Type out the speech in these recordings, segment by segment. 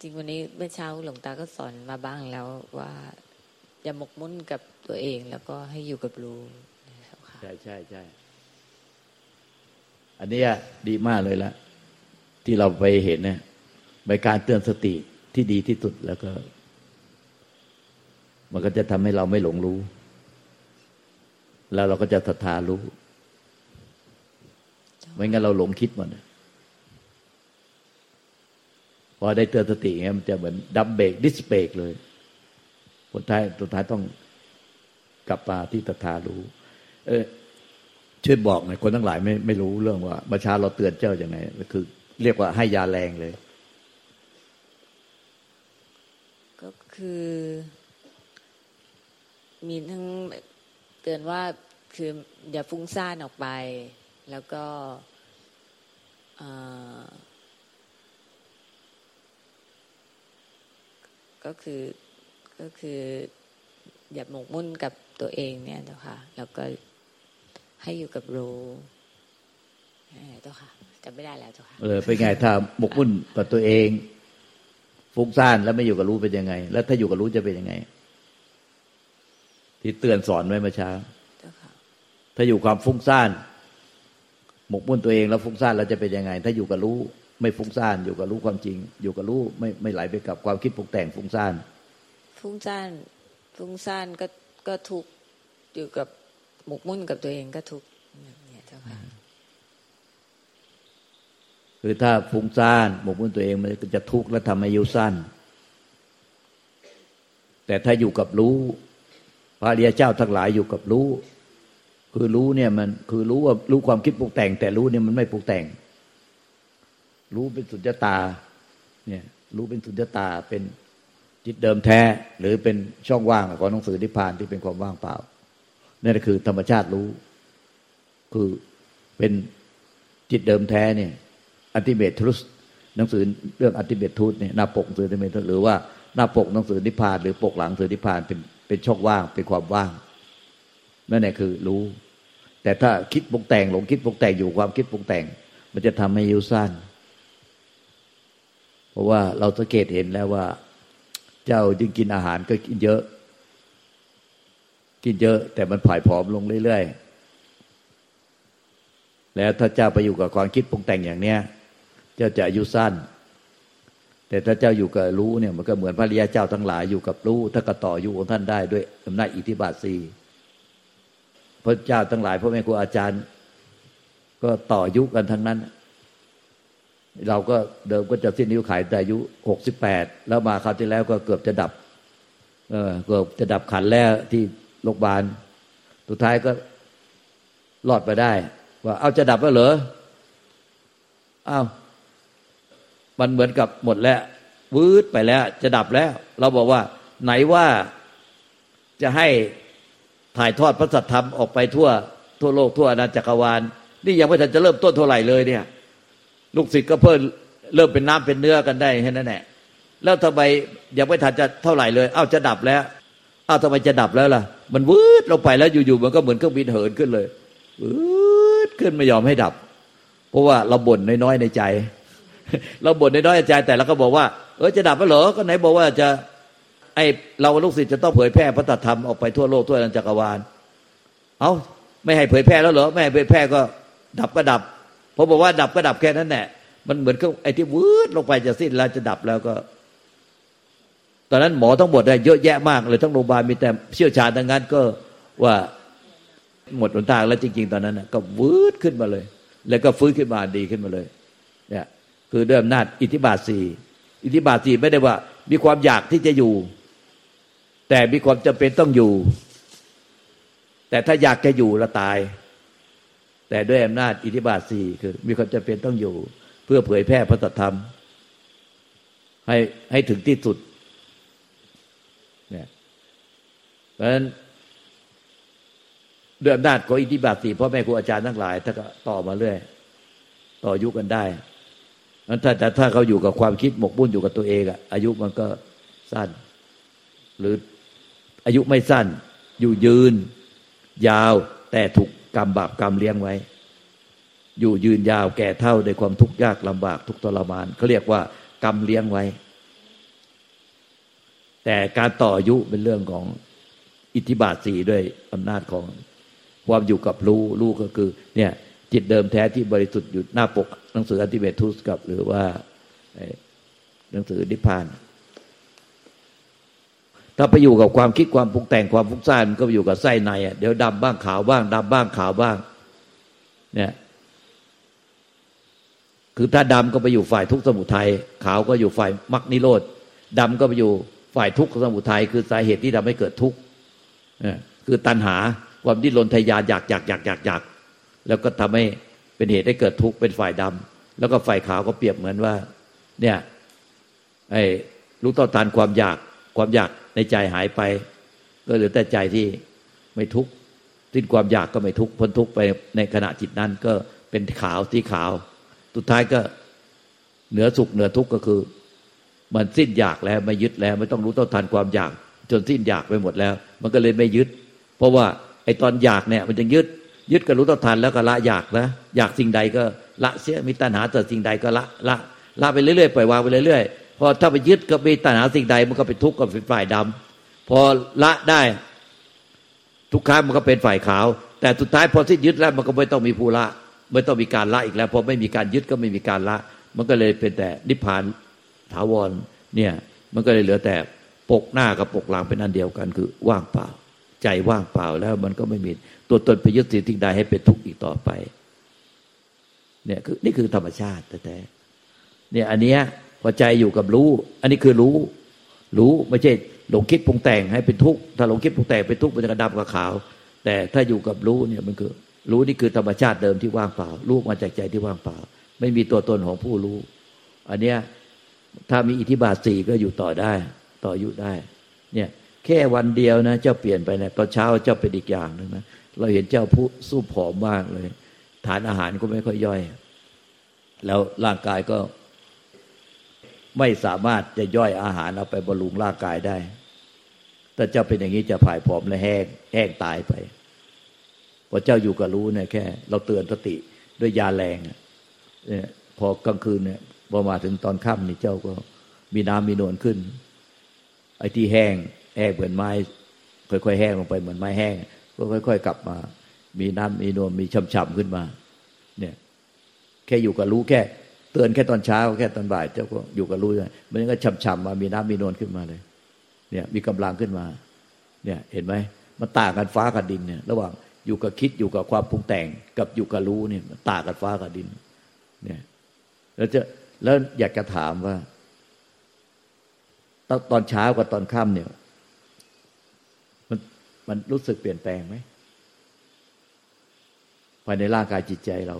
จริงวันนี้เมื่อเช้าหลวงตาก็สอนมาบ้างแล้วว่าอย่าหมกมุ่นกับตัวเองแล้วก็ให้อยู่กับรู้ใช่ใช่ใช่อันนี้ดีมากเลยละที่เราไปเห็นเนี่ยในการเตือนสติที่ดีที่สุดแล้วก็ มันก็จะทำให้เราไม่หลงรู้ แล้วเราก็จะศรัทธารู้ ไม่งั้นเราหลงคิดหมด พอได้เตือนสติเงี้ยมันจะเหมือนดับเบรกดิสเบรกเลยสุดท้ายสุดท้ายต้องกลับมาที่ตถารู้ เออช่วยบอกหน่อยคนทั้งหลายไม่ไม่รู้เรื่องว่าบัญชาเราเตือนเจ้าอย่างไงคือ เรียกว่าให้ยาแรงเลย ก็คือ มีทั้งเตือนว่าคืออย่าฟุ้งซ่านออกไป แล้วก็ ก็คือก็คือ อย่าหมกมุ่นกับตัวเองเนี่ยเจ้าค่ะ แล้วก็ให้อยู่กับรู้เจ้าค่ะจำไม่ได้แล้วเจ้าค่ะเออเป็นไงถ้าหมกมุ่นกับตัวเองฟุ้งซ่านแล้วไม่อยู่กับรู้เป็นยังไง แล้วถ้าอยู่กับรู้จะเป็นยังไง ที่เตือนสอนไว้เมื่อเช้าถ้าอยู่ความฟุ้งซ่านหมกมุ่นตัวเองแล้วฟุ้งซ่านแล้วจะเป็นยังไง ถ้าอยู่กับรู้ ไม่ฟุ้งซ่านอยู่กับรู้ความจริง อยู่กับรู้ไม่ไม่ไหลไปกับความคิดปรุงแต่งฟุ้งซ่าน ฟุ้งซ่านฟุ้งซ่านก็ก็ทุกอยู่กับหมกมุ่นกับตัวเองก็ทุกเนี่ยเจ้าค่ะคือถ้าฟุ้งซ่านหมกมุ่นตัวเองมันก็จะทุกข์และทำให้ยุสั้น แต่ถ้าอยู่กับรู้ พระเรียเจ้าทั้งหลายอยู่กับรู้ คือรู้เนี่ยมันคือรู้ว่ารู้ความคิดปรุงแต่ง แต่รู้เนี่ยมันไม่ปรุงแต่ง รู้เป็นสุญญตา เนี่ย รู้เป็นสุญญตาเป็นจิตเดิมแท้ หรือเป็นช่องว่างของหนังสือนิพพานที่เป็นความว่างเปล่านั่นคือธรรมชาติรู้ คือเป็นจิตเดิมแท้เนี่ยอัติเมตทุสหนังสือเรื่องอัติเมตทูตเนี่ยหน้าปกหนังสืออัติเมตหรือว่าหน้าปกหนังสือนิพพาน หรือปกหลังหนังสือนิพพานเป็นเป็นช่องว่างเป็นความว่างนั่นแหละคือรู้ แต่ถ้าคิดปรุงแต่งหลงคิดปรุงแต่งอยู่ความคิดปรุงแต่ง มันจะทำให้ยุสั้น ราะว่าเราสังเกตเห็นแล้วว่า เจ้าจึงกินอาหารก็กินเยอะ กินเยอะ แต่มันผ่ายผอมลงเรื่อยๆแล้วถ้าเจ้าไปอยู่กับความคิดปรุงแต่งอย่างเนี้ยเจ้าจะอายุสั้น แต่ถ้าเจ้าอยู่กับรู้เนี่ยมันก็เหมือนพระริยาเจ้าทั้งหลายอยู่กับรู้ถ้าก็ต่ออยู่ของท่านได้ด้วยอำนาจอิทธิบาทสี่พระเจ้าทั้งหลายพระแม่ครูอาจารย์ ก็ต่อยุกันทั้งนั้น เราก็เดิมก็จะสิ้นนิ้วขายแต่อายุหกสิบแปดแล้วมาคราวที่แล้วก็เกือบจะดับ เออเกือบจะดับขันแล้วที่โรงพยาบาลสุดท้ายก็รอดไปได้ ว่าเอาจะดับแล้วเหรออ้าวมันเหมือนกับหมดแล้ววืดไปแล้ว จะดับแล้ว เราบอกว่า ไหนว่าจะให้ถ่ายทอดพระสัทธรรมออกไปทั่ว ทั่วโลกทั่วนาจักรวาล นี่ยังไม่ทันจะเริ่มต้นเท่าไหร่เลยเนี่ย ลูกศิษย์ก็เพิ่มเริ่มเป็นน้ำเป็นเนื้อกันได้แค่นั้นแหละแล้วทำไมยังไม่ทันจะเท่าไหร่เลย เอ้าจะดับแล้วอ้าวทำไมจะดับแล้วล่ะ มันวืดลงไปแล้วอยู่ๆมันก็เหมือนเครื่องบินเหินขึ้นเลยวืดขึ้นไม่ยอมให้ดับ เพราะว่าเราบ่นน้อยๆในใจ เราบ่นน้อยๆในใจแต่เราก็บอกว่า เออจะดับแล้วเหรอก็ไหนบอกว่าจะไอเราลูกศิษย์จะต้องเผยแพร่พระธรรมออกไปทั่วโลกทั่วจักรวาล เอ้าไม่ให้เผยแพร่แล้วเหรอไม่ให้เผยแพร่ก็ดับก็ดับ พอบอกว่าดับก็ดับแค่นั้นแหละมันเหมือนกับไอ้ที่วืดลงไปจะสิ้นแล้วจะดับแล้วก็ ตอนนั้นหมอทั้งหมดได้เยอะแยะมากเลยทั้งโรงพยาบาลมีแต่เชี่ยวชาญทั้งนั้นก็ว่าหมดหนทางแล้วจริง ๆ ตอนนั้นก็วืดขึ้นมาเลย แล้วก็ฟื้นขึ้นมาดีขึ้นมาเลย เนี่ย คือด้วยอำนาจอิทธิบาทสี่อิทธิบาทสี่ไม่ได้ว่า มีความอยากที่จะอยู่ แต่มีความจำเป็นต้องอยู่ แต่ถ้าอยากจะอยู่ละตาย แต่ด้วยอำนาจอิทธิบาทสี่คือ มีความจำเป็นต้องอยู่ เพื่อเผยแพร่พระธรรม ให้ให้ถึงที่สุดเนี่ยเพราะฉะนั้นด้วยอำนาจของอิทธิบาทสี่พ่อแม่ครูอาจารย์ทั้งหลายถ้าก็ต่อมาเรื่อยต่อยุกันได้นั้นถ้าแต่ถ้าเขาอยู่กับความคิดหมกบุ่นอยู่กับตัวเองอะอายุมันก็สั้น หรืออายุไม่สั้น อยู่ยืน ยาวแต่ถูก กรรมบาปกรรมเลี้ยงไว้ อยู่ยืนยาวแก่เท่าด้วยความทุกข์ยากลำบากทุกทรมานเขาเรียกว่ากรรมเลี้ยงไว้ แต่การต่ออายุเป็นเรื่องของอิทธิบาทสี่ด้วยอำนาจของความอยู่กับรู้รู้ก็คือ เนี่ยจิตเดิมแท้ที่บริสุทธิ์อยู่หน้าปกหนังสืออัติเมทุสกับ หรือว่าหนังสือนิพพาน ถ้าไปอยู่กับความคิดความปรุงแต่งความฟุ้งซ่านก็ไปอยู่กับไส้ในอะเดี๋ยวดำบ้างขาวบ้างดำบ้างขาวบ้าง เนี่ย คือถ้าดำก็ไปอยู่ฝ่ายทุกข์สมุทัยขาวก็อยู่ฝ่ายมรรคนิโรธดำก็ไปอยู่ฝ่ายทุกข์สมุทัยคือสาเหตุที่ทำให้เกิดทุกข์คือตัณหาความดิ้นรนทยานอยากอยากอยากอยากอยากแล้วก็ทำให้เป็นเหตุให้เกิดทุกข์เป็นฝ่ายดำแล้วก็ฝ่ายขาวก็เปรียบเหมือนว่า เนี่ย ไอ้รู้ต่อทานความอยากความอยากในใจหายไป ก็เหลือแต่ใจที่ไม่ทุกข์สิ้นความอยากก็ไม่ทุกข์พ้นทุกข์ไปในขณะจิตนั้นก็เป็นขาวที่ขาว สุดท้ายก็เหนือสุขเหนือทุกข์ก็คือ มันสิ้นอยากแล้วไม่ยึดแล้ว ไม่ต้องรู้ต้นทานความอยาก จนสิ้นอยากไปหมดแล้ว มันก็เลยไม่ยึด เพราะว่าไอ้ตอนอยากเนี่ย มันจะยึด ยึดก็รู้ต้นทานแล้วก็ละอยากนะอยากสิ่งใดก็ละเสียมีตัณหาต่อสิ่งใดก็ละละละไปเรื่อยๆปล่อยวางไปเรื่อยๆ พอถ้าไปยึดก็มีตัณหาสิ่งใด มันก็เป็นทุกข์ก็เป็นฝ่ายดำพอละได้ทุกครั้งมันก็เป็นฝ่ายขาว แต่สุดท้ายพอสิ้นยึดแล้วมันก็ไม่ต้องมีภูละ ไม่ต้องมีการละอีกแล้วพอไม่มีการยึดก็ไม่มีการละ มันก็เลยเป็นแต่นิพพานถาวรเนี่ยมันก็เลยเหลือแต่ปกหน้ากับปกหลังเป็นอันเดียวกันคือว่างเปล่า ใจว่างเปล่าแล้วมันก็ไม่มีตัวตนไปยึดสิ่งที่ใดให้เป็นทุกข์อีกต่อไปเนี่ยคือนี่คือธรรมชาติแต่เนี่ยอันเนี้ย พอใจอยู่กับรู้ อันนี้คือรู้ รู้ไม่ใช่หลงคิดปรุงแต่งให้เป็นทุกข์ถ้าหลงคิดปรุงแต่งเป็นทุกข์มันจะกระดับกับขาว แต่ถ้าอยู่กับรู้เนี่ยมันคือรู้นี่คือธรรมชาติเดิมที่ว่างเปล่า รู้มาจากใจที่ว่างเปล่า ไม่มีตัวตนของผู้รู้ อันเนี้ยถ้ามีอิทธิบาทสี่ก็อยู่ต่อได้ ต่ออยู่ได้ เนี่ยแค่วันเดียวนะ เจ้าเปลี่ยนไปนะตอนเช้าเจ้าเป็นอีกอย่างหนึ่งนะเราเห็นเจ้าผู้สู้ผอมมากเลย ฐานอาหารก็ไม่ค่อยย่อย แล้วร่างกายก็ ไม่สามารถจะย่อยอาหารเอาไปบำรุงร่างกายได้ ถ้าเจ้าเป็นอย่างนี้จะผ่ายผอมและแห้งแห้งตายไปพอเจ้าอยู่กับรู้เนี่ยแค่ เราเตือนสติด้วยยาแรงเนี่ยพอกลางคืนเนี่ยพอมาถึงตอนค่ำนี่เจ้าก็มีน้ำมีนวลขึ้น ไอ้ที่แห้งแห้งเหมือนไม้ ค่อยๆแห้งลงไปเหมือนไม้แห้งก็ค่อย ๆ กลับมา มีน้ำมีนวลมีช่ำๆขึ้นมา เนี่ย แค่อยู่กับรู้แค่ ตือนแค่ตอนเช้าแค่ตอนบ่ายเจ้าก็อยู่กับรู้เลยมันก็ช่ำๆมามีน้ำมีนวลขึ้นมาเลย เนี่ยมีกำลังขึ้นมา เนี่ยเห็นไหมมันต่างกันฟ้ากับดินเนี่ยระหว่างอยู่กับคิดอยู่กับความปรุงแต่งกับอยู่กับรู้เนี่ยต่างกันฟ้ากับดิน เนี่ยแล้วจะแล้วอยากจะถามว่าตอนเช้ากับตอนค่ำเนี่ย มันมันรู้สึกเปลี่ยนแปลงไหมภายในร่างกายจิตใจเรา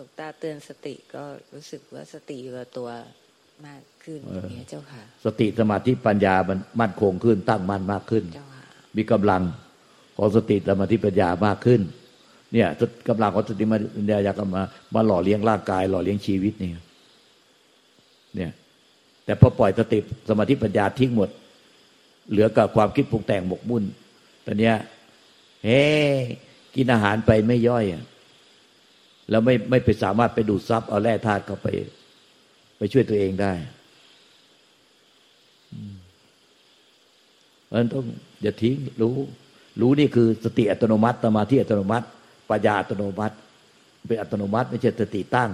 ดวงตาเตือนสติก็รู้สึกว่าสติอยู่กับตัวมากขึ้นอย่างนี้เจ้าค่ะ สติสมาธิปัญญามันมั่นคงขึ้น ตั้งมั่นมากขึ้นเจ้ามีกำลังของสติสมาธิปัญญามากขึ้น เนี่ยกำลังของสติมาปัญญาอยากมามาหล่อเลี้ยงร่างกาย หล่อเลี้ยงชีวิตนี่เนี่ยแต่พอปล่อยสติสมาธิปัญญาทิ้งหมด เหลือกับความคิดปรุงแต่งหมกมุ่นตอนเนี้ยเฮ้กินอาหารไปไม่ย่อยอะ แล้วไม่ไม่ไปสามารถไปดูดซับเอาแร่ธาตุเข้าไป ไปช่วยตัวเองได้เพราะฉะนั้นต้องอย่าทิ้งรู้ รู้นี่คือสติอัตโนมัติสมาธิอัตโนมัติปัญญาอัตโนมัติ เป็นอัตโนมัติ ไม่ใช่สติตั้ง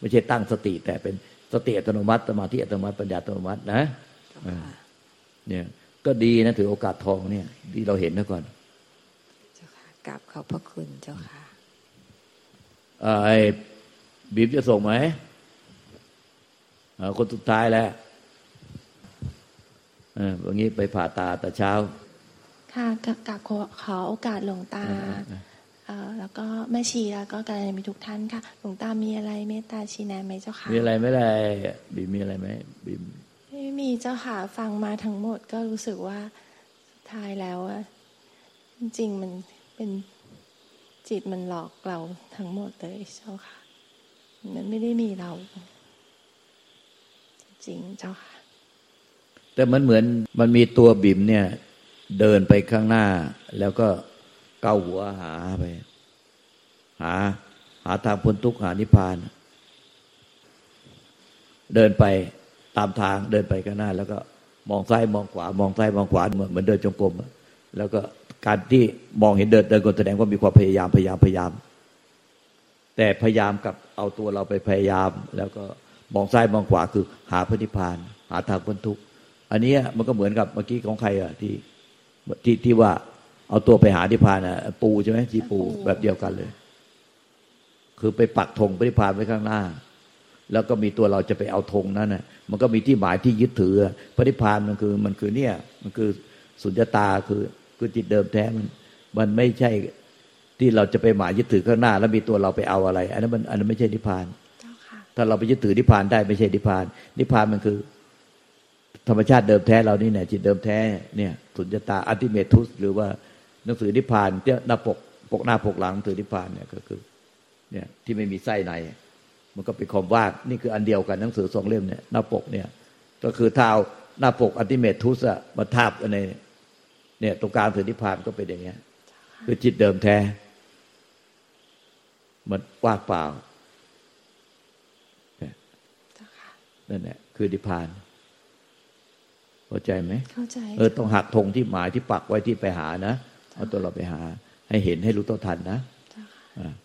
ไม่ใช่ตั้งสติ แต่เป็นสติอัตโนมัติสมาธิอัตโนมัติปัญญาอัตโนมัตินะเนี่ยก็ดีนะถือโอกาสทองเนี่ย ที่เราเห็นนะก่อน เจ้าค่ะกราบขอบพระคุณเจ้าค่ะ ไอ้บีบจะส่งไหมคนสุดท้ายแล้ววันนี้ไปผ่าตาแต่เช้า ค่ะกับขอขอโอกาสหลวงตาแล้วก็แม่ชีแล้วก็การมีทุกท่านค่ะหลวงตามีอะไรเมตตาชี้แนะไหมเจ้าค่ะมีอะไรไม่ได้บีมมีอะไรไหมบีมไม่มีเจ้าค่ะฟังมาทั้งหมดก็รู้สึกว่าสุดท้ายแล้วอะจริงมันเป็น จิตมันหลอกเราทั้งหมดเลยเจ้าค่ะ มันไม่ได้มีเรา จริงเจ้าค่ะ แต่มันเหมือนมันมีตัวบิมเนี่ย เดินไปข้างหน้า แล้วก็เกาหัวหาไป หา หาทางพ้นทุกข์หานิพพาน เดินไปตามทางเดินไปข้างหน้า แล้วก็มองซ้ายมองขวามองซ้ายมองขวาเหมือนเดินจงกรมแล้วก็ การที่มองเห็นเดินเดินก็แสดงว่ามีความพยายามพยายามพยายาม แต่พยายามกับเอาตัวเราไปพยายาม แล้วก็มองซ้ายมองขวาคือหาพระนิพพาน หาทางพ้นทุกข์อันเนี้ยมันก็เหมือนกับเมื่อกี้ของใครอะที่ที่ที่ว่าเอาตัวไปหานิพพานอะปูใช่ไหมที่ปูแบบเดียวกันเลย คือไปปักธงพระนิพพานไว้ข้างหน้า แล้วก็มีตัวเราจะไปเอาธงนั้นน่ะ มันก็มีที่หมายที่ยึดถือพระนิพพานมันคือมันคือเนี่ย มันคือสุญญตาคือ คือจิตเดิมแท้มัน มันไม่ใช่ที่เราจะไปหมายยึดถือข้างหน้า แล้วมีตัวเราไปเอาอะไร อันนั้นมันอันนั้นไม่ใช่นิพพานเจ้าค่ะถ้าเราไปยึดถือนิพพานได้ไม่ใช่นิพพาน นิพพานมันคือ ธรรมชาติเดิมแท้เรานี่เนี่ยจิตเดิมแท้เนี่ยสุญญตาอัติเมทุส หรือว่าหนังสือนิพพานเที่ยหน้าปกปกหน้าปกหลังหนังสือนิพพานเนี่ยก็คือ เนี่ยที่ไม่มีไส้ใน มันก็เป็นความว่างนี่คืออันเดียวกันหนังสือสองเล่มเนี่ยหน้าปกเนี่ย ก็คือเท้าหน้าปกอัติเมทุสอะมาทาบอันใน เนี่ยตรงกลางสือนิพพานก็เป็นอย่างเงี้ย คือจิตเดิมแท้ มันว่างเปล่าเจ้าค่ะนั่นแหละคือนิพพาน เข้าใจไหมเข้าใจเออต้องหักธงที่หมายที่ปักไว้ที่ไปหานะเอาตัวเราไปหา ให้เห็นให้รู้เท่าทันนะเ